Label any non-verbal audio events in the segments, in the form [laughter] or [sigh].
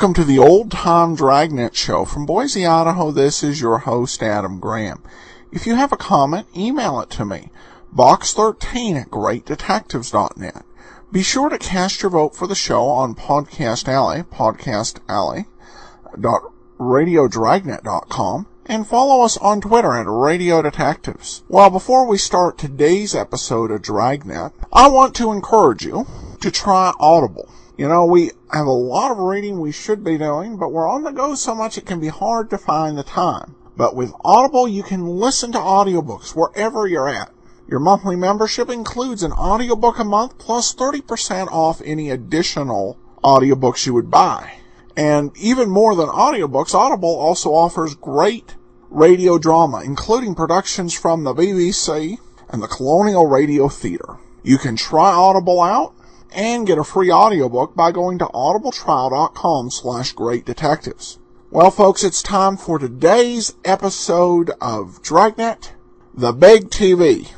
Welcome to the Old Time Dragnet Show. From Boise, Idaho, this is your host, Adam Graham. If you have a comment, email it to me. Box13 at greatdetectives.net. Be sure to cast your vote for the show on Podcast Alley, podcastalley.radiodragnet.com, and follow us on Twitter at Radio Detectives. Well, before we start today's episode of Dragnet, I want to encourage you to try Audible. You know, we have a lot of reading we should be doing, but we're on the go so much it can be hard to find the time. But with Audible, you can listen to audiobooks wherever you're at. Your monthly membership includes an audiobook a month plus 30% off any additional audiobooks you would buy. And even more than audiobooks, Audible also offers great radio drama, including productions from the BBC and the Colonial Radio Theater. You can try Audible out and get a free audiobook by going to audibletrial.com slash great detectives. Well, folks, it's time for today's episode of Dragnet, the Big TV.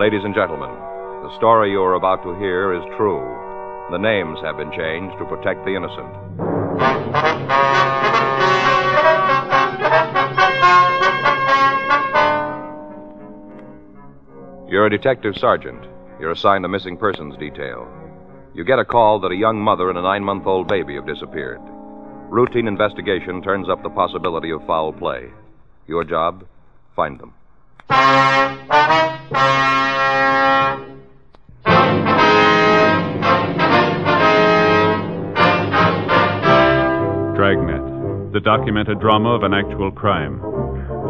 Ladies and gentlemen, the story you are about to hear is true. The names have been changed to protect the innocent. You're a detective sergeant. You're assigned the missing persons detail. You get a call that a young mother and a nine month old baby have disappeared. Routine investigation turns up the possibility of foul play. Your job? Find them. Dragnet, the documented drama of an actual crime.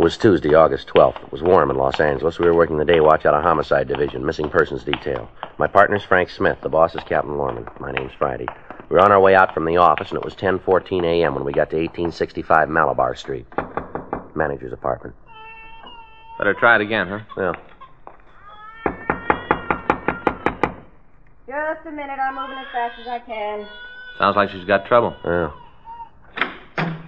It was Tuesday, August 12th. It was warm in Los Angeles. We were working the day watch out of Homicide Division, missing persons detail. My partner's Frank Smith. The boss is Captain Lorman. My name's Friday. We were on our way out from the office, and it was 10:14 a.m. when we got to 1865 Malabar Street, manager's apartment. Better try it again, huh? Well, Just a minute. I'm moving as fast as I can. Sounds like she's got trouble. well,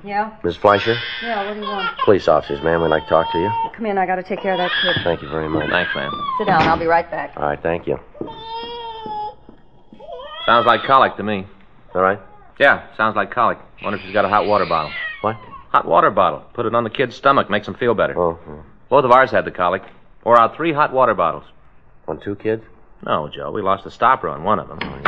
Yeah? Miss Fleischer, Yeah, what do you want? police officers, ma'am. We'd like to talk to you. Come in. I gotta take care of that kid. Thank you very much. Thanks, ma'am. Sit down. I'll be right back. All right, thank you. Sounds like colic to me. All right. Yeah, sounds like colic. Wonder if she's got a hot water bottle. What? Hot water bottle. Put it on the kid's stomach. Makes him feel better. Oh, oh. Both of ours had the colic. Pour out three hot water bottles. on two kids. No, Joe. We lost the stopper on one of them. Oh,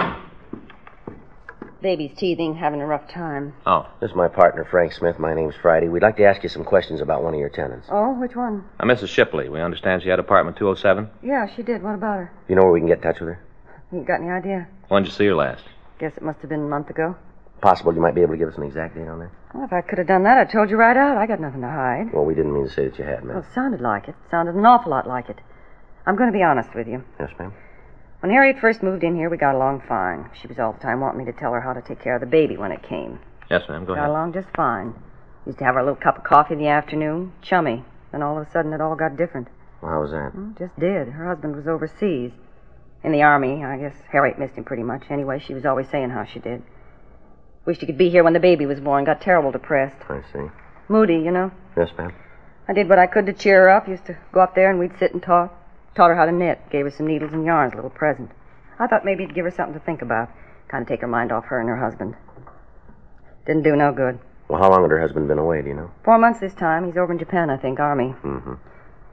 Baby's teething, having a rough time. Oh, This is my partner, Frank Smith. My name's Friday. We'd like to ask you some questions about one of your tenants. Oh, which one? uh, Mrs. Shipley. We understand she had apartment 207. Yeah, she did. What about her? You know where we can get in touch with her? You got any idea? When did you see her last? Guess it must have been a month ago. Possible you might be able to give us an exact date on that? Well, if I could have done that, I'd told you right out. I got nothing to hide. Well, we didn't mean to say that you had, Well, ma'am. it sounded like it. Sounded an awful lot like it. I'm going to be honest with you. Yes, ma'am. When Harriet first moved in here, we got along fine. She was all the time wanting me to tell her how to take care of the baby when it came. Yes, ma'am. Go Got ahead. along just fine. Used to have our little cup of coffee in the afternoon. Chummy. Then all of a sudden it all got different. Well, how was that? Well, just did. Her husband was overseas. In the army. I guess Harriet missed him pretty much. Anyway, she was always saying how she did. Wished he could be here when the baby was born. Got terrible depressed. I see. Moody, you know. Yes, ma'am. I did what I could to cheer her up. Used to go up there and we'd sit and talk. Taught her how to knit. Gave her some needles and yarns, a little present. I thought maybe it'd give her something to think about. Kind of take her mind off her and her husband. Didn't do no good. Well, how long had her husband been away, do you know? Four months this time. He's over in Japan, I think, Army. Mm-hmm.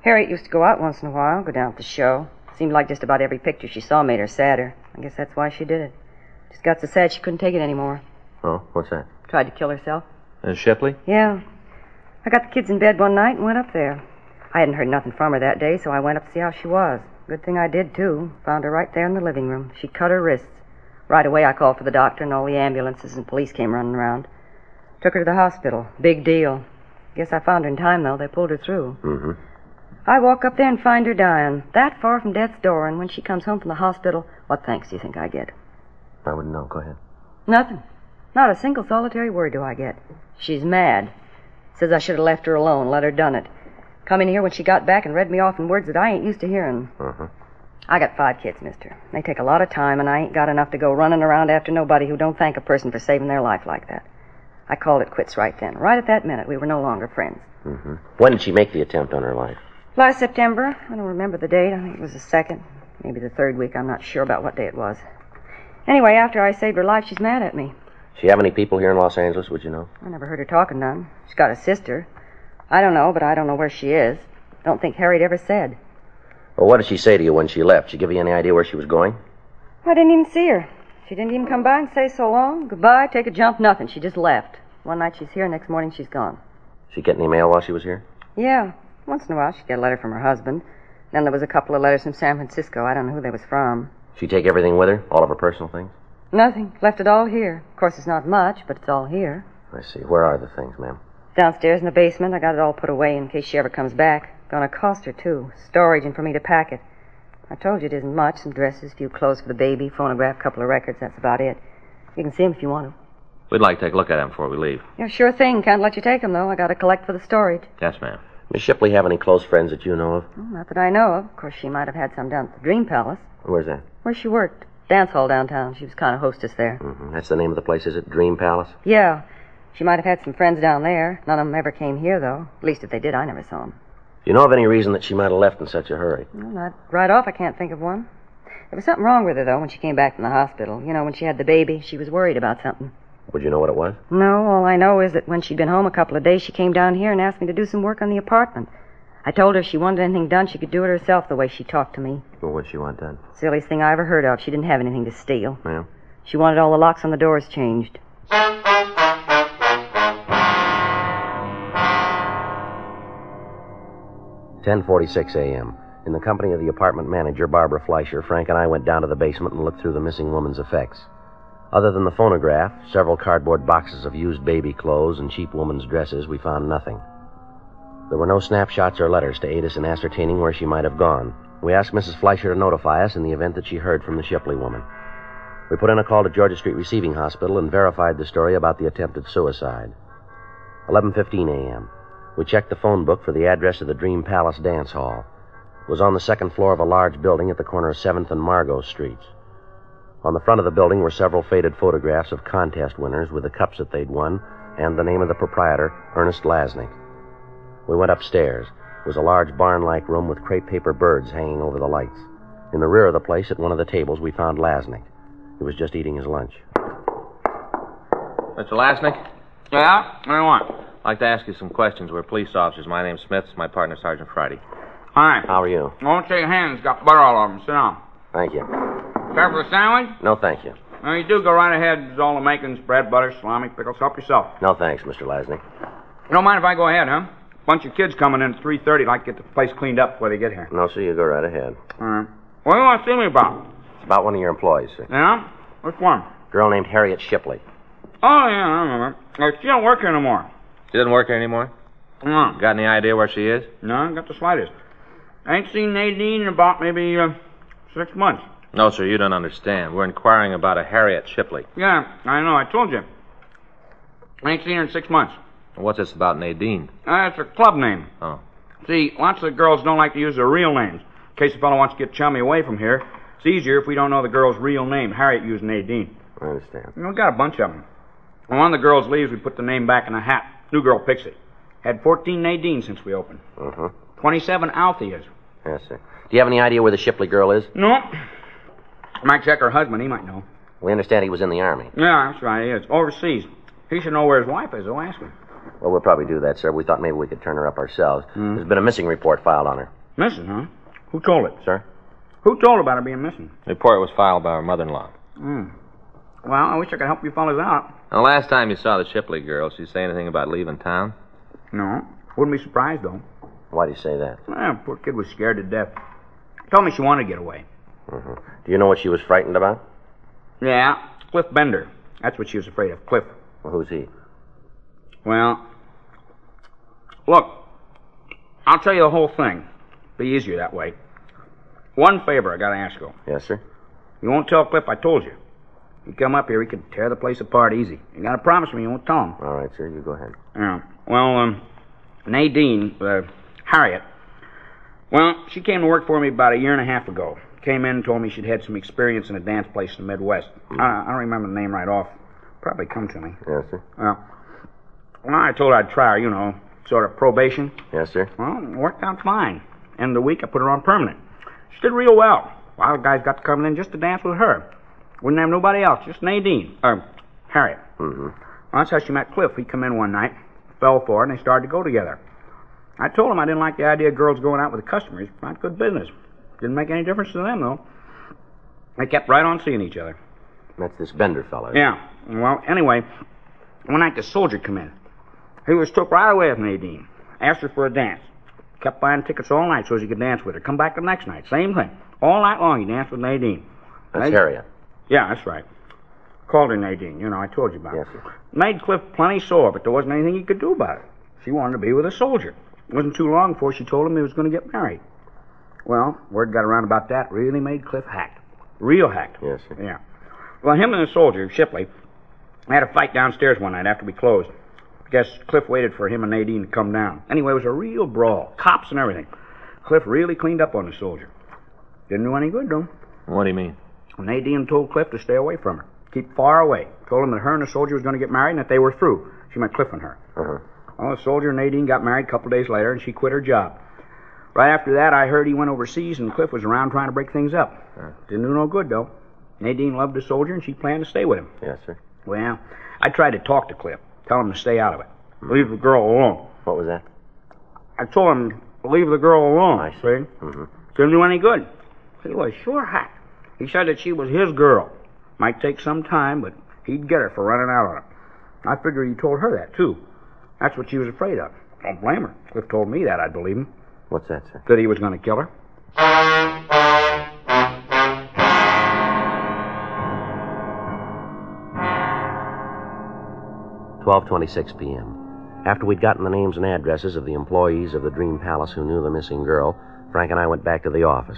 Harriet used to go out once in a while, go down to the show. Seemed like just about every picture she saw made her sadder. I guess that's why she did it. Just got so sad she couldn't take it anymore. Oh, what's that? Tried to kill herself. Mrs. Shipley? Yeah. I got the kids in bed one night and went up there. I hadn't heard nothing from her that day, so I went up to see how she was. Good thing I did, too. Found her right there in the living room. She'd cut her wrists. Right away, I called for the doctor, and all the ambulances and police came running around. Took her to the hospital. Big deal. Guess I found her in time, though. They pulled her through. Mm-hmm. I walk up there and find her dying, that far from death's door, and when she comes home from the hospital, what thanks do you think I get? I wouldn't know. Go ahead. Nothing. Not a single solitary word do I get. She's mad. Says I should have left her alone, let her done it. Come in here when she got back and read me off in words that I ain't used to hearing. Uh-huh. I got five kids, mister. They take a lot of time, and I ain't got enough to go running around after nobody who don't thank a person for saving their life like that. I called it quits right then. Right at that minute, we were no longer friends. Mm-hmm. When did she make the attempt on her life? Last September, I don't remember the date. I think it was the second, maybe the third week. I'm not sure about what day it was. Anyway, after I saved her life, she's mad at me. She have any people here in Los Angeles, would you know? I never heard her talking none. She's got a sister. I don't know, but I don't know where she is. Don't think Harriet ever said. Well, what did she say to you when she left? Did she give you any idea where she was going? I didn't even see her. She didn't even come by and say so long, goodbye, take a jump, nothing. She just left. One night she's here, next morning she's gone. She get any mail while she was here? Yeah, once in a while she'd get a letter from her husband. Then there was a couple of letters from San Francisco. I don't know who they was from. She take everything with her? All of her personal things? Nothing. Left it all here. Of course, it's not much, but it's all here. I see. Where are the things, ma'am? Downstairs in the basement. I got it all put away in case she ever comes back. Gonna cost her, too. Storage and for me to pack it. I told you it isn't much. Some dresses, a few clothes for the baby, phonograph, couple of records. That's about it. You can see 'em if you want to. We'd like to take a look at them before we leave. Yeah, sure thing. Can't let you take 'em though. I gotta collect for the storage. Yes, ma'am. Miss Shipley have any close friends that you know of? Well, not that I know of. Of course, she might have had some down at the Dream Palace, Where's that? where she worked. Dance hall downtown. She was kind of hostess there. Mm-hmm. That's the name of the place, is it? Dream Palace? Yeah. She might have had some friends down there. None of 'em ever came here, though. At least if they did, I never saw 'em. Do you know of any reason that she might have left in such a hurry? Well, not right off, I can't think of one. There was something wrong with her, though, when she came back from the hospital. You know, when she had the baby, she was worried about something. Would you know what it was? No, all I know is that when she'd been home a couple of days, she came down here and asked me to do some work on the apartment. I told her if she wanted anything done, she could do it herself the way she talked to me. Well, what'd she want done? Silliest thing I ever heard of. She didn't have anything to steal. Ma'am? She wanted all the locks on the doors changed. Ten forty-six a.m. In the company of the apartment manager, Barbara Fleischer, Frank and I went down to the basement and looked through the missing woman's effects. Other than the phonograph, several cardboard boxes of used baby clothes, and cheap woman's dresses, we found nothing. There were no snapshots or letters to aid us in ascertaining where she might have gone. We asked Mrs. Fleischer to notify us in the event that she heard from the Shipley woman. We put in a call to Georgia Street Receiving Hospital and verified the story about the attempted suicide. 11:15 a.m. We checked the phone book for the address of the Dream Palace Dance Hall. It was on the second floor of a large building at the corner of 7th and Margot Streets. On the front of the building were several faded photographs of contest winners with the cups that they'd won and the name of the proprietor, Ernest Lasnik. We went upstairs. It was a large barn-like room with crepe paper birds hanging over the lights. In the rear of the place, at one of the tables, we found Lasnik. He was just eating his lunch. Mr. Lasnik, Yeah? What do you want? I'd like to ask you some questions. We're police officers. My name's Smith. My partner, Sergeant Friday. Hi. How are you? Won't shake hands. Got butter all over them. Sit down. Thank you. Care for a sandwich? No, thank you. Now, you do go right ahead. There's all the makings, bread, butter, salami, pickles. Help yourself. No thanks, Mr. Lasnik. You don't mind if I go ahead, huh? Bunch of kids coming in at 3.30. Like to get the place cleaned up before they get here. No, sir, you go right ahead. All right. What do you want to see me about? It's about one of your employees, sir. Yeah? Which one? Girl named Harriet Shipley. Oh, yeah, I remember. She don't work here anymore. She doesn't work here anymore? No. Got any idea where she is? No, got the slightest. I ain't seen Nadine in about maybe uh, six months. No, sir, you don't understand. We're inquiring about a Harriet Shipley. Yeah, I know. I told you. I ain't seen her in six months. What's this about Nadine? Uh, it's her club name. Oh. See, lots of girls don't like to use their real names. In case a fellow wants to get chummy away from here, it's easier if we don't know the girl's real name. Harriet used Nadine. I understand. You know, we got a bunch of them. When one of the girls leaves, we put the name back in a hat. New girl picks it. Had 14 Nadine since we opened. Uh-huh. 27 Altheas. Yes, sir. Do you have any idea where the Shipley girl is? No. Might check her husband. He might know. We understand he was in the Army. Yeah, that's right. He is. Overseas. He should know where his wife is, though. Ask him. Well, we'll probably do that, sir. We thought maybe we could turn her up ourselves. There's been a missing report filed on her. Missing, huh? Who told it? Sir? Who told about her being missing? The report was filed by her mother-in-law. Hmm. Well, I wish I could help you fellas out. Now, the last time you saw the Shipley girl, she say anything about leaving town? No. Wouldn't be surprised, though. Why do you say that? Well, poor kid was scared to death. Told me she wanted to get away. hmm Do you know what she was frightened about? Yeah, Cliff Bender. That's what she was afraid of. Cliff. Well, who's he? Well, look, I'll tell you the whole thing. Be easier that way. One favor I gotta ask you. Yes, sir. You won't tell Cliff I told you. You come up here, he could tear the place apart easy. You gotta promise me you won't tell him. All right, sir. You go ahead. Yeah. Well, um, Nadine, uh, Harriet. Well, she came to work for me about a year and a half ago. Came in and told me she'd had some experience in a dance place in the Midwest. I, I don't remember the name right off. Probably come to me. Yes, sir. Well, well, I told her I'd try her, you know, sort of probation. Yes, sir. Well, it worked out fine. End of the week, I put her on permanent. She did real well. A lot of guys got to come in just to dance with her. Wouldn't have nobody else, just Nadine. Or Harriet. Mm-hmm. Well, that's how she met Cliff. He come in one night, fell for it, and they started to go together. I told him I didn't like the idea of girls going out with the customers. Not good business. Didn't make any difference to them, though. They kept right on seeing each other. That's this Bender fellow. Yeah. Well, anyway, one night the soldier come in. He was took right away with Nadine. Asked her for a dance. Kept buying tickets all night so he could dance with her. Come back the next night. Same thing. All night long he danced with Nadine. That's Nad- Harriet. Yeah, that's right. Called her Nadine. You know, I told you about Yes, it. sir. Made Cliff plenty sore, but there wasn't anything he could do about it. She wanted to be with a soldier. It wasn't too long before she told him he was going to get married. Well, word got around about that. Really made Cliff hacked. Real hacked. Yes, sir. Yeah. Well, him and the soldier, Shipley, had a fight downstairs one night after we closed. Guess Cliff waited for him and Nadine to come down. Anyway, it was a real brawl. Cops and everything. Cliff really cleaned up on the soldier. Didn't do any good, though. What do you mean? Nadine told Cliff to stay away from her. Keep far away. Told him that her and the soldier was going to get married and that they were through. She meant Cliff and her. Uh-huh. Well, the soldier and Nadine got married a couple days later, and she quit her job. Right after that, I heard he went overseas, and Cliff was around trying to break things up. Uh-huh. Didn't do no good, though. Nadine loved the soldier, and she planned to stay with him. Yes, sir. Well, I tried to talk to Cliff, tell him to stay out of it. Mm-hmm. Leave the girl alone. What was that? I told him to leave the girl alone. I see. See? Mm-hmm. Didn't do any good. He was sure hot. He said that she was his girl. Might take some time, but he'd get her for running out on him. I figure he told her that, too. That's what she was afraid of. Don't blame her. Cliff told me that, I'd believe him. What's that, sir? That he was going to kill her. Twelve twenty-six p.m. After we'd gotten the names and addresses of the employees of the Dream Palace who knew the missing girl, Frank and I went back to the office.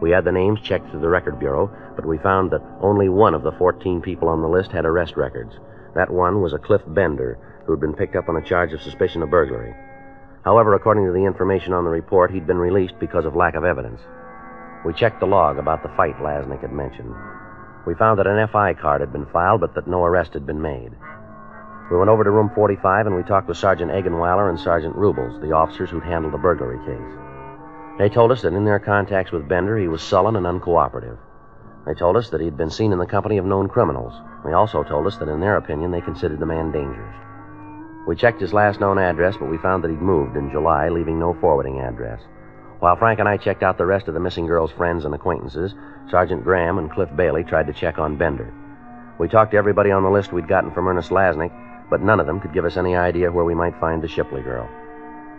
We had the names checked through the record bureau, but we found that only one of the 14 people on the list had arrest records. That one was a Cliff Bender, who had been picked up on a charge of suspicion of burglary. However, according to the information on the report, he'd been released because of lack of evidence. We checked the log about the fight Lasnik had mentioned. We found that an FI card had been filed, but that no arrest had been made. We went over to room 45 and we talked with Sergeant Egenweiler and Sergeant Rubles, the officers who'd handled the burglary case. They told us that in their contacts with Bender, he was sullen and uncooperative. They told us that he'd been seen in the company of known criminals. They also told us that in their opinion, they considered the man dangerous. We checked his last known address, but we found that he'd moved in July, leaving no forwarding address. While Frank and I checked out the rest of the missing girl's friends and acquaintances, Sergeant Graham and Cliff Bailey tried to check on Bender. We talked to everybody on the list we'd gotten from Ernest Lasnik, but none of them could give us any idea where we might find the Shipley girl.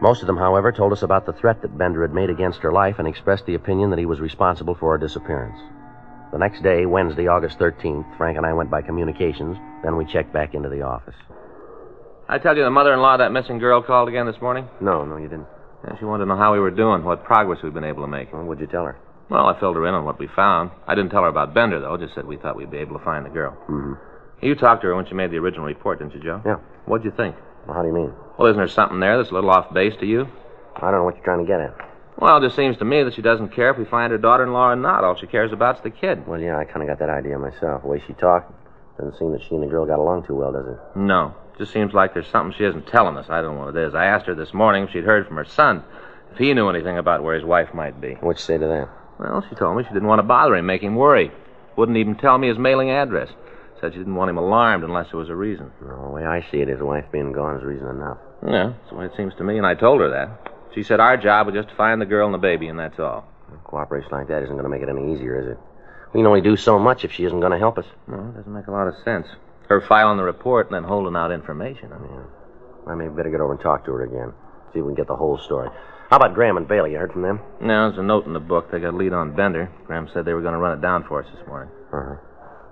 Most of them, however, told us about the threat that Bender had made against her life and expressed the opinion that he was responsible for her disappearance. The next day, Wednesday, August 13th, Frank and I went by communications, then we checked back into the office. I tell you the mother-in-law of that missing girl called again this morning? No, no, you didn't. Yeah, she wanted to know how we were doing, what progress we'd been able to make. Well, what'd you tell her? Well, I filled her in on what we found. I didn't tell her about Bender, though. Just said we thought we'd be able to find the girl. Mm-hmm. You talked to her when she made the original report, didn't you, Joe? Yeah. What'd you think? Well, how do you mean? Well, isn't there something there that's a little off base to you? I don't know what you're trying to get at. Well, it just seems to me that she doesn't care if we find her daughter-in-law or not. All she cares about's the kid. Well, yeah, I kind of got that idea myself. The way she talked, doesn't seem that she and the girl got along too well, does it? No. Just seems like there's something she isn't telling us. I don't know what it is. I asked her this morning if she'd heard from her son, if he knew anything about where his wife might be. What'd you say to that? Well, she told me she didn't want to bother him, make him worry. Wouldn't even tell me his mailing address. Said she didn't want him alarmed unless there was a reason. No, the way I see it, his wife being gone is reason enough. Yeah, that's the way it seems to me, and I told her that. She said our job was just to find the girl and the baby, and that's all. Cooperation like that isn't going to make it any easier, is it? We can only do so much if she isn't going to help us. No, it doesn't make a lot of sense. Her filing the report and then holding out information. I mean, yeah. I may better get over and talk to her again. See if we can get the whole story. How about Graham and Bailey? You heard from them? No, there's a note in the book. They got a lead on Bender. Graham said they were going to run it down for us this morning. Uh-huh.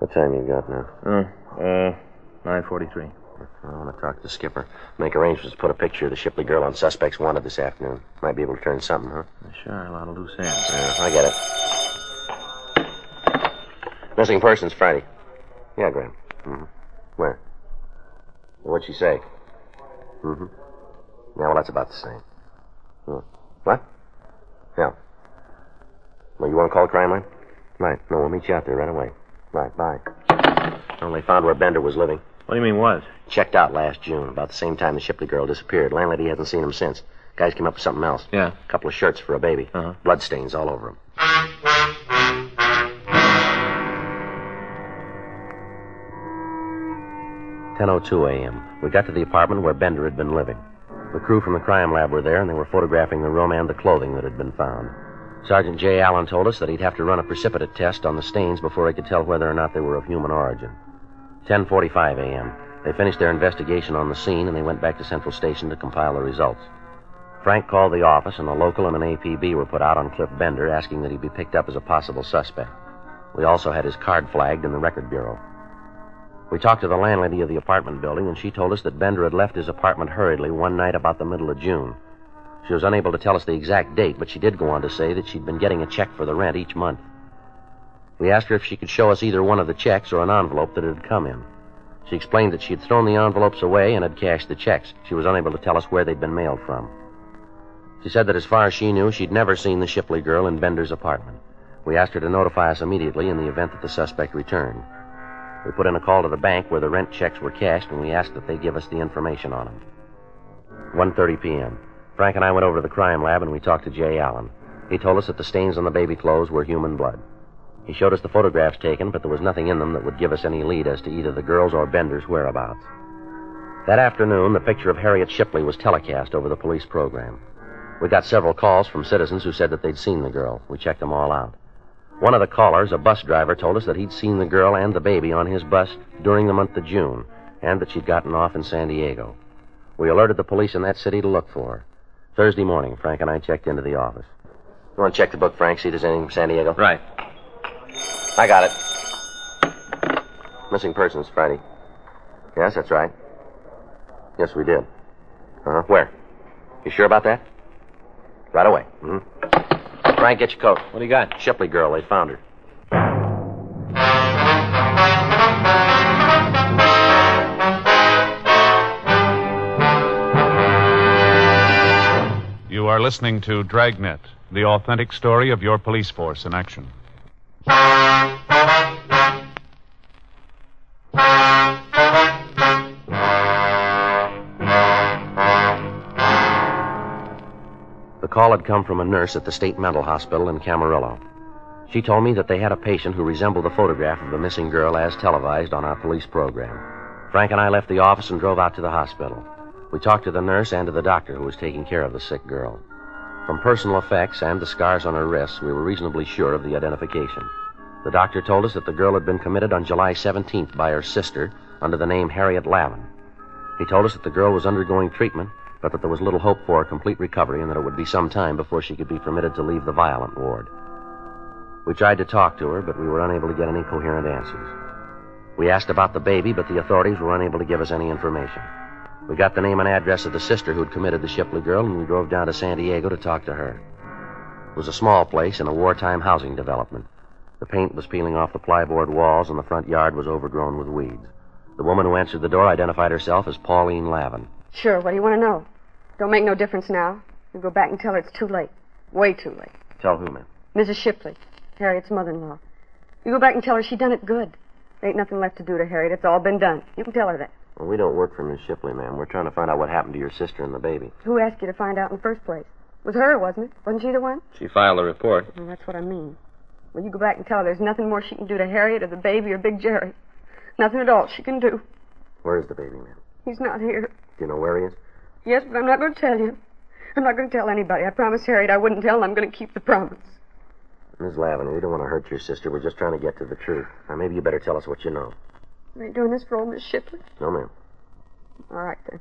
What time you got now? Uh, uh, 9.43. I want to talk to the skipper. Make arrangements to put a picture of the Shipley girl on suspects wanted this afternoon. Might be able to turn something, huh? Sure, a lot of loose ends. Yeah, I get it. Missing persons Friday. Yeah, Graham. Mm-hmm. Where? What'd she say? Mm-hmm. Yeah, well, that's about the same. Hmm. What? Yeah. Well, you want to call the crime line? Right. No, we'll meet you out there right away. Right, bye. They found where Bender was living. What do you mean was? Checked out last June, about the same time the Shipley girl disappeared. Landlady hasn't seen him since. Guys came up with something else. Yeah. A couple of shirts for a baby. Uh-huh. Bloodstains all over them. Ten oh two a.m. We got to the apartment where Bender had been living. The crew from the crime lab were there, and they were photographing the room and the clothing that had been found. Sergeant J. Allen told us that he'd have to run a precipitin test on the stains before he could tell whether or not they were of human origin. 10:45 a.m. They finished their investigation on the scene and they went back to Central Station to compile the results. Frank called the office and a local and an APB were put out on Cliff Bender asking that he be picked up as a possible suspect. We also had his card flagged in the record bureau. We talked to the landlady of the apartment building and she told us that Bender had left his apartment hurriedly one night about the middle of June. She was unable to tell us the exact date, but she did go on to say that she'd been getting a check for the rent each month. We asked her if she could show us either one of the checks or an envelope that it had come in. She explained that she had thrown the envelopes away and had cashed the checks. She was unable to tell us where they'd been mailed from. She said that as far as she knew, she'd never seen the Shipley girl in Bender's apartment. We asked her to notify us immediately in the event that the suspect returned. We put in a call to the bank where the rent checks were cashed, and we asked that they give us the information on them. 1.30 p.m. Frank and I went over to the crime lab, and we talked to Jay Allen. He told us that the stains on the baby clothes were human blood. He showed us the photographs taken, but there was nothing in them that would give us any lead as to either the girl's or Bender's whereabouts. That afternoon, the picture of Harriet Shipley was telecast over the police program. We got several calls from citizens who said that they'd seen the girl. We checked them all out. One of the callers, a bus driver, told us that he'd seen the girl and the baby on his bus during the month of June, and that she'd gotten off in San Diego. We alerted the police in that city to look for her. Thursday morning, Frank and I checked into the office. You want to check the book, Frank, see if there's anything from San Diego? Right. I got it. Missing persons, Friday. Yes, that's right. Yes, we did. Uh-huh. Where? You sure about that? Right away. Mm-hmm. Frank, get your coat. What do you got? Shipley girl, they found her. Are listening to Dragnet, the authentic story of your police force in action. The call had come from a nurse at the state mental hospital in Camarillo. She told me that they had a patient who resembled the photograph of the missing girl as televised on our police program. Frank and I left the office and drove out to the hospital. We talked to the nurse and to the doctor who was taking care of the sick girl. From personal effects and the scars on her wrists, we were reasonably sure of the identification. The doctor told us that the girl had been committed on July 17th by her sister under the name Harriet Lavin. He told us that the girl was undergoing treatment, but that there was little hope for a complete recovery and that it would be some time before she could be permitted to leave the violent ward. We tried to talk to her, but we were unable to get any coherent answers. We asked about the baby, but the authorities were unable to give us any information. We got the name and address of the sister who'd committed the Shipley girl, and we drove down to San Diego to talk to her. It was a small place in a wartime housing development. The paint was peeling off the plyboard walls, and the front yard was overgrown with weeds. The woman who answered the door identified herself as Pauline Lavin. Sure, what do you want to know? Don't make no difference now. You go back and tell her it's too late. Way too late. Tell who, ma'am? Mrs. Shipley, Harriet's mother-in-law. You go back and tell her she done it good. There ain't nothing left to do to Harriet. It's all been done. You can tell her that. Well, we don't work for Miss Shipley, ma'am. We're trying to find out what happened to your sister and the baby. Who asked you to find out in the first place? It was her, wasn't it? Wasn't she the one? She filed a report. Well, that's what I mean. Well, you go back and tell her there's nothing more she can do to Harriet or the baby or Big Jerry. Nothing at all she can do. Where is the baby, ma'am? He's not here. Do you know where he is? Yes, but I'm not going to tell you. I'm not going to tell anybody. I promised Harriet I wouldn't tell, and I'm going to keep the promise. Miss Lavin, we don't want to hurt your sister. We're just trying to get to the truth. Now, maybe you better tell us what you know. You ain't doing this for old Miss Shipley? No, ma'am. All right, then.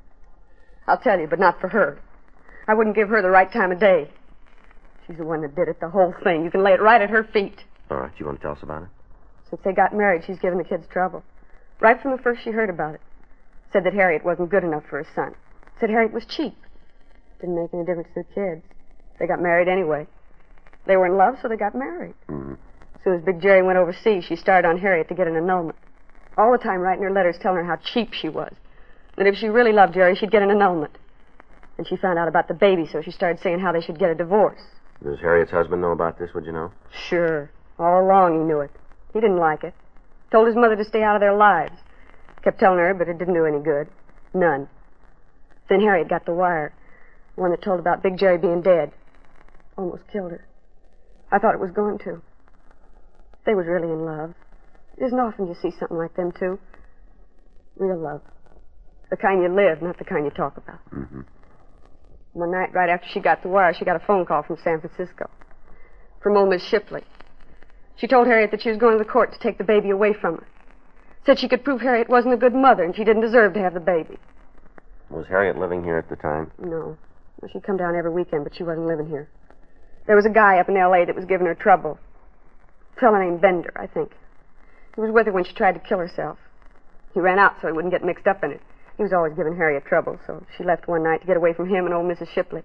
I'll tell you, but not for her. I wouldn't give her the right time of day. She's the one that did it, the whole thing. You can lay it right at her feet. All right, you want to tell us about it? Since they got married, she's given the kids trouble. Right from the first she heard about it. Said that Harriet wasn't good enough for her son. Said Harriet was cheap. Didn't make any difference to the kids. They got married anyway. They were in love, so they got married. Mm-hmm. As soon as Big Jerry went overseas, she started on Harriet to get an annulment. All the time writing her letters telling her how cheap she was. That if she really loved Jerry, she'd get an annulment. And she found out about the baby, so she started saying how they should get a divorce. Does Harriet's husband know about this, would you know? Sure. All along he knew it. He didn't like it. Told his mother to stay out of their lives. Kept telling her, but it didn't do any good. None. Then Harriet got the wire. One that told about Big Jerry being dead. Almost killed her. I thought it was going to. They was really in love. It isn't often you see something like them two. Real love. The kind you live, not the kind you talk about. Mm-hmm. One night, right after she got the wire, she got a phone call from San Francisco. From old Miss Shipley. She told Harriet that she was going to the court to take the baby away from her. Said she could prove Harriet wasn't a good mother and she didn't deserve to have the baby. Was Harriet living here at the time? No. Well, she'd come down every weekend, but she wasn't living here. There was a guy up in L.A. that was giving her trouble. A fellow named Bender, I think. He was with her when she tried to kill herself. He ran out so he wouldn't get mixed up in it. He was always giving Harriet trouble, so she left one night to get away from him and old Mrs. Shipley.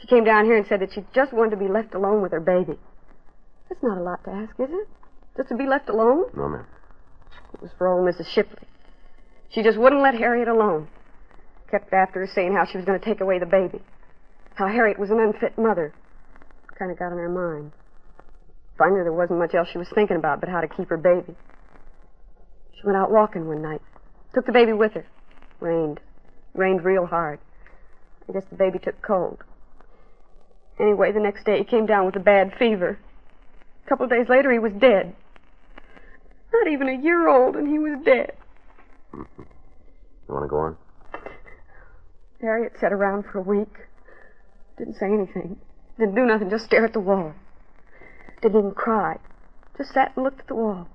She came down here and said that she just wanted to be left alone with her baby. That's not a lot to ask, is it? Just to be left alone? No, ma'am. It was for old Mrs. Shipley. She just wouldn't let Harriet alone. Kept after her saying how she was going to take away the baby. How Harriet was an unfit mother. Kind of got on her mind. Finally, there wasn't much else she was thinking about but how to keep her baby. She went out walking one night. Took the baby with her. Rained. Rained real hard. I guess the baby took cold. Anyway, the next day he came down with a bad fever. A couple of days later, he was dead. Not even a year old, and he was dead. Mm-hmm. [laughs] You want to go on? Harriet sat around for a week. Didn't say anything. Didn't do nothing, just stare at the wall. Didn't even cry. Just sat and looked at the wall.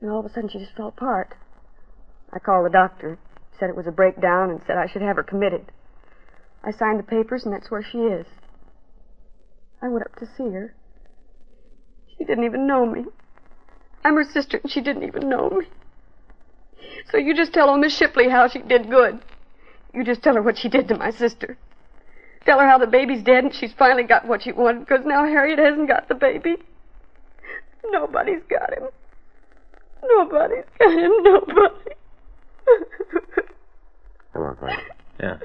And all of a sudden she just fell apart. I called the doctor. Said it was a breakdown and said I should have her committed. I signed the papers and that's where she is. I went up to see her. She didn't even know me. I'm her sister and she didn't even know me. So you just tell old Miss Shipley how she did good. You just tell her what she did to my sister. Tell her how the baby's dead and she's finally got what she wanted because now Harriet hasn't got the baby. Nobody's got him. Nobody's got him. Nobody. Come on, Frank. Yeah.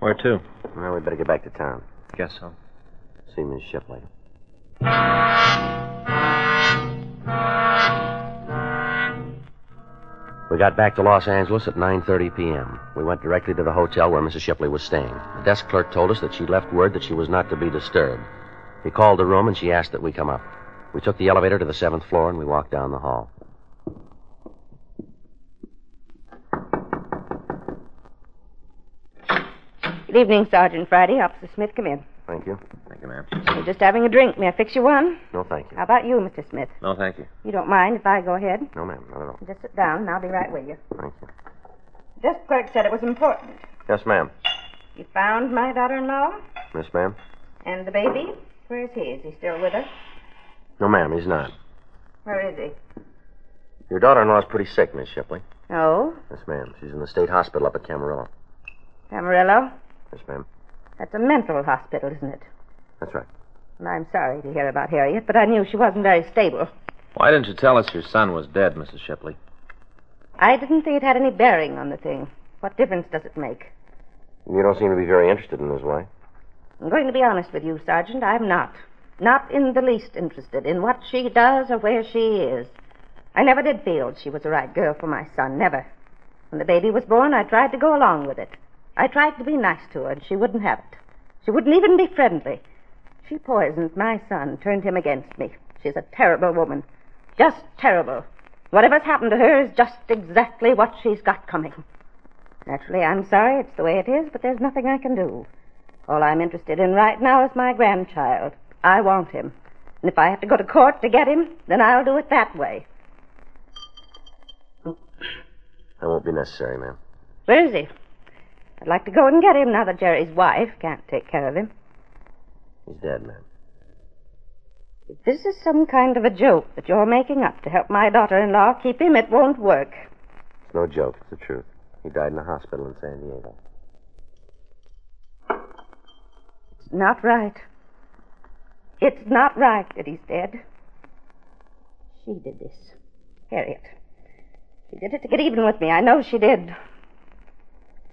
Where to? Well, we better get back to town. Guess so. See Miss Shipley. We got back to Los Angeles at 9:30 p.m. We went directly to the hotel where Mrs. Shipley was staying. The desk clerk told us that she left word that she was not to be disturbed. He called the room and she asked that we come up. We took the elevator to the seventh floor and we walked down the hall. Good evening, Sergeant Friday. Officer Smith, come in. Thank you. Thank you, ma'am. You're just having a drink. May I fix you one? No, thank you. How about you, Mr. Smith? No, thank you. You don't mind if I go ahead? No, ma'am, not at all. Just sit down, and I'll be right with you. Thank you. Desk clerk said it was important. Yes, ma'am. You found my daughter-in-law Yes, ma'am. and the baby. Where's he? Is he still with her? No, ma'am, he's not. Where is he? Your daughter-in-law's pretty sick, Miss Shipley. Oh, Yes, ma'am. She's in the state hospital up at Camarillo. Camarillo. Yes, ma'am. That's a mental hospital, isn't it? That's right. And I'm sorry to hear about Harriet, but I knew she wasn't very stable. Why didn't you tell us your son was dead, Mrs. Shipley? I didn't think it had any bearing on the thing. What difference does it make? You don't seem to be very interested in his wife. I'm going to be honest with you, Sergeant. I'm not. Not in the least interested in what she does or where she is. I never did feel she was the right girl for my son. Never. When the baby was born, I tried to go along with it. I tried to be nice to her, and she wouldn't have it. She wouldn't even be friendly. She poisoned my son, turned him against me. She's a terrible woman. Just terrible. Whatever's happened to her is just exactly what she's got coming. Naturally, I'm sorry it's the way it is, but there's nothing I can do. All I'm interested in right now is my grandchild. I want him. And if I have to go to court to get him, then I'll do it that way. That won't be necessary, ma'am. Where is he? I'd like to go and get him now that Jerry's wife can't take care of him. He's dead, ma'am. If this is some kind of a joke that you're making up to help my daughter-in-law keep him, it won't work. It's no joke. It's the truth. He died in a hospital in San Diego. It's not right. It's not right that he's dead. She did this. Harriet. She did it to get even with me. I know she did.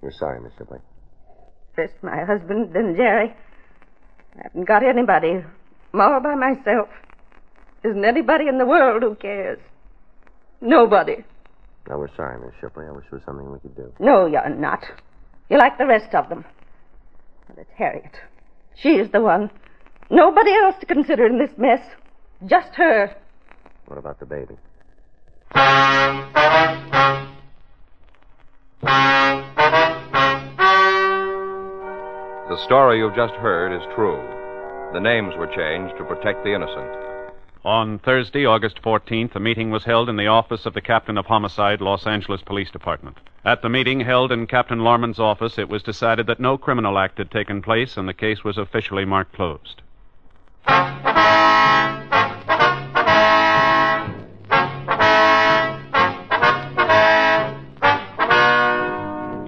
We're sorry, Miss Shipley. First my husband, then Jerry. I haven't got anybody. I'm all by myself. Isn't anybody in the world who cares? Nobody. No, we're sorry, Miss Shipley. I wish there was something we could do. No, you're not. You're like the rest of them. But it's Harriet. She's the one. Nobody else to consider in this mess. Just her. What about the baby? The story you've just heard is true. The names were changed to protect the innocent. On Thursday, August 14th, a meeting was held in the office of the Captain of Homicide, Los Angeles Police Department. At the meeting held in Captain Lorman's office, it was decided that no criminal act had taken place and the case was officially marked closed.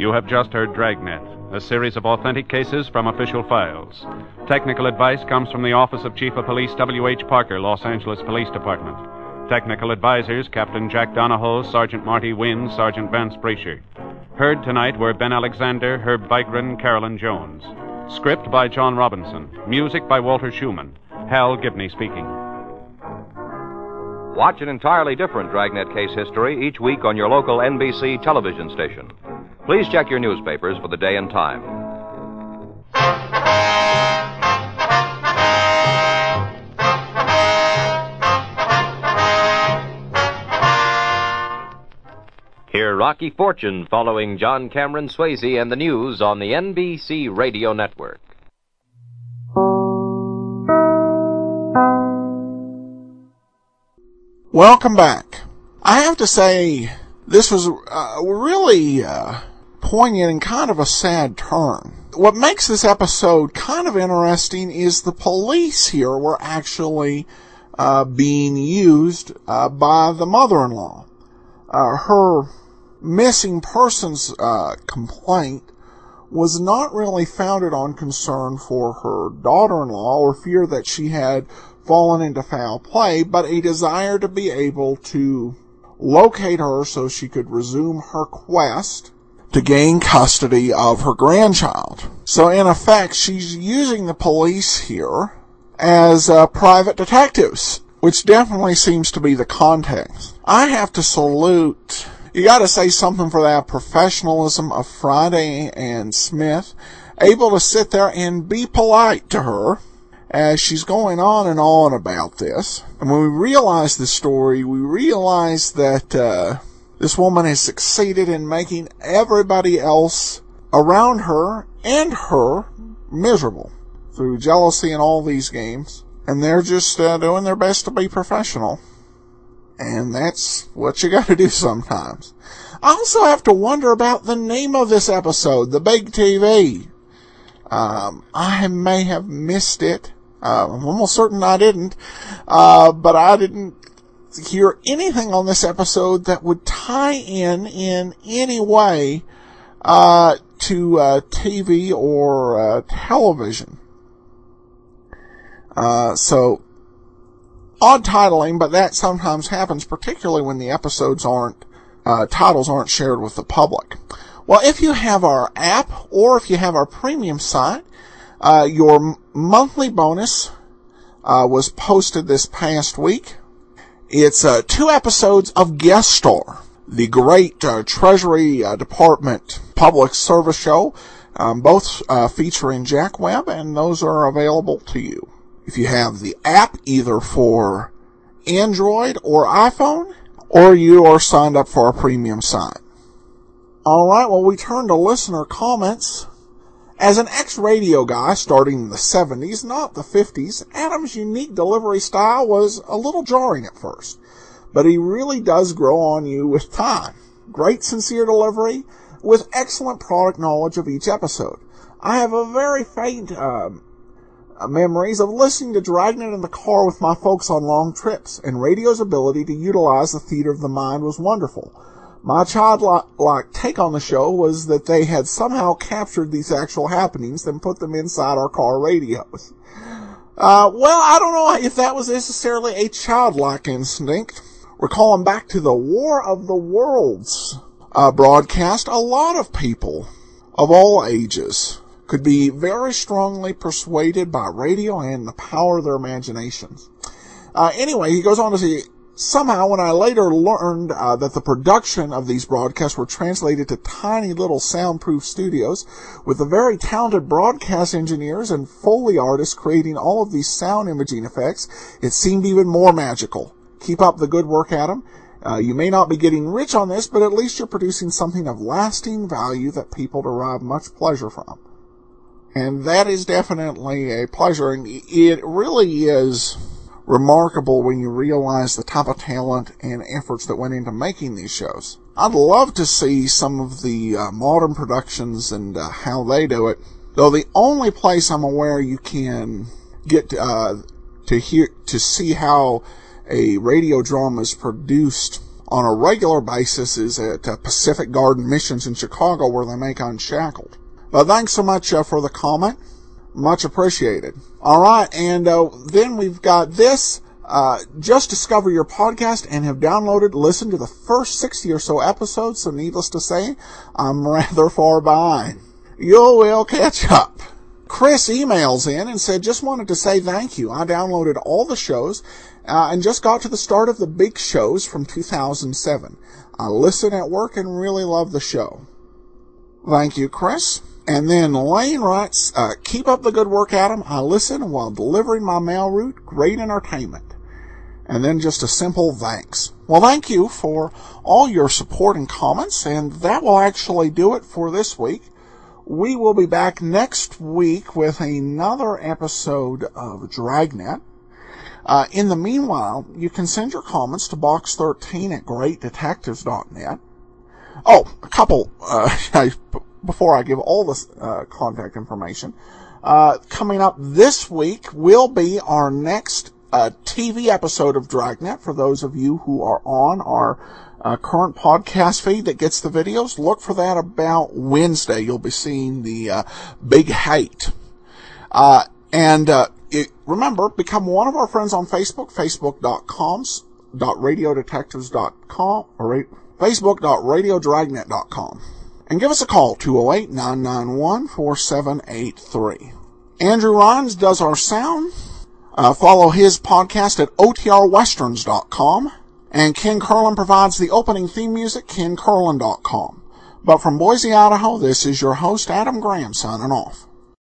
You have just heard Dragnet, a series of authentic cases from official files. Technical advice comes from the Office of Chief of Police W.H. Parker, Los Angeles Police Department. Technical advisors Captain Jack Donahoe, Sergeant Marty Wynn, Sergeant Vance Brasher. Heard tonight were Ben Alexander, Herb Vigran, Carolyn Jones. Script by John Robinson. Music by Walter Schumann. Hal Gibney speaking. Watch an entirely different Dragnet case history each week on your local NBC television station. Please check your newspapers for the day and time. Hear Rocky Fortune following John Cameron Swayze and the news on the NBC Radio Network. Welcome back. I have to say, this was uh, really uh, poignant and kind of a sad turn. What makes this episode kind of interesting is the police here were actually uh, being used uh, by the mother-in-law. Uh, her missing persons uh, complaint was not really founded on concern for her daughter-in-law or fear that she had fallen into foul play, but a desire to be able to locate her so she could resume her quest to gain custody of her grandchild. So in effect, she's using the police here as uh, private detectives, which definitely seems to be the context. I have to salute, you gotta say something for that professionalism of Friday and Smith, able to sit there and be polite to her as she's going on and on about this. And when we realize the story, we realize that uh, this woman has succeeded in making everybody else around her and her miserable through jealousy and all these games. And they're just uh, doing their best to be professional. And that's what you gotta do sometimes. I also have to wonder about the name of this episode, The Big TV. Um, I may have missed it. Uh, I'm almost certain I didn't. Uh, but I didn't hear anything on this episode that would tie in in any way uh, to uh, TV or uh, television. Uh, so odd titling, but that sometimes happens, particularly when the episodes aren't uh, titles aren't shared with the public. Well, if you have our app or if you have our premium site, uh, your monthly bonus uh, was posted this past week. It's uh, two episodes of Guest Star, the great uh, Treasury uh, Department public service show, um, both uh featuring Jack Webb, and those are available to you. If you have the app either for Android or iPhone, or you are signed up for our premium site. Alright, well we turn to listener comments. As an ex-radio guy starting in the 70s, not the 50s, Adam's unique delivery style was a little jarring at first. But he really does grow on you with time. Great sincere delivery with excellent product knowledge of each episode. I have a very faint um, uh, memories of listening to Dragnet in the car with my folks on long trips, and radio's ability to utilize the theater of the mind was wonderful. My childlike take on the show was that they had somehow captured these actual happenings and put them inside our car radios. Uh, well, I don't know if that was necessarily a childlike instinct. Recalling back to the War of the Worlds uh, broadcast, a lot of people of all ages could be very strongly persuaded by radio and the power of their imaginations. Uh, anyway, he goes on to say, somehow when I later learned uh, that the production of these broadcasts were translated to tiny little soundproof studios with the very talented broadcast engineers and Foley artists creating all of these sound imaging effects, it seemed even more magical. Keep up the good work, Adam. Uh, you may not be getting rich on this, but at least you're producing something of lasting value that people derive much pleasure from. And that is definitely a pleasure. And it really is remarkable when you realize the type of talent and efforts that went into making these shows. I'd love to see some of the uh, modern productions and uh, how they do it. Though the only place I'm aware you can get uh, to hear to see how a radio drama is produced on a regular basis is at uh, Pacific Garden Missions in Chicago, where they make Unshackled. But thanks so much uh, for the comment. Much appreciated. All right, and uh, then we've got this. Uh, just discover your podcast and have downloaded, listened to the first 60 or so episodes, so needless to say, I'm [laughs] rather far behind. You will catch up. Chris emails in and said, just wanted to say thank you. I downloaded all the shows uh, and just got to the start of the big shows from 2007. I listen at work and really love the show. Thank you, Chris. And then Lane writes, uh, keep up the good work, Adam. I listen while delivering my mail route. Great entertainment. And then just a simple thanks. Well, thank you for all your support and comments, and that will actually do it for this week. We will be back next week with another episode of Dragnet. Uh, in the meanwhile, you can send your comments to box13 at greatdetectives.net. Oh, a couple, uh, [laughs] before I give all the uh, contact information, uh, coming up this week will be our next uh, TV episode of Dragnet. For those of you who are on our uh, current podcast feed that gets the videos, look for that about Wednesday. You'll be seeing the uh, Big Hate. Uh, and it, remember, become one of our friends on Facebook, facebook.com, .radiodetectives.com, or facebook.radiodragnet.com and give us a call, 208-991-4783. Andrew Rhynes does our sound. Uh, follow his podcast at otrwesterns.com. And Ken Curlin provides the opening theme music, kencurlin.com. But from Boise, Idaho, this is your host, Adam Graham, signing off.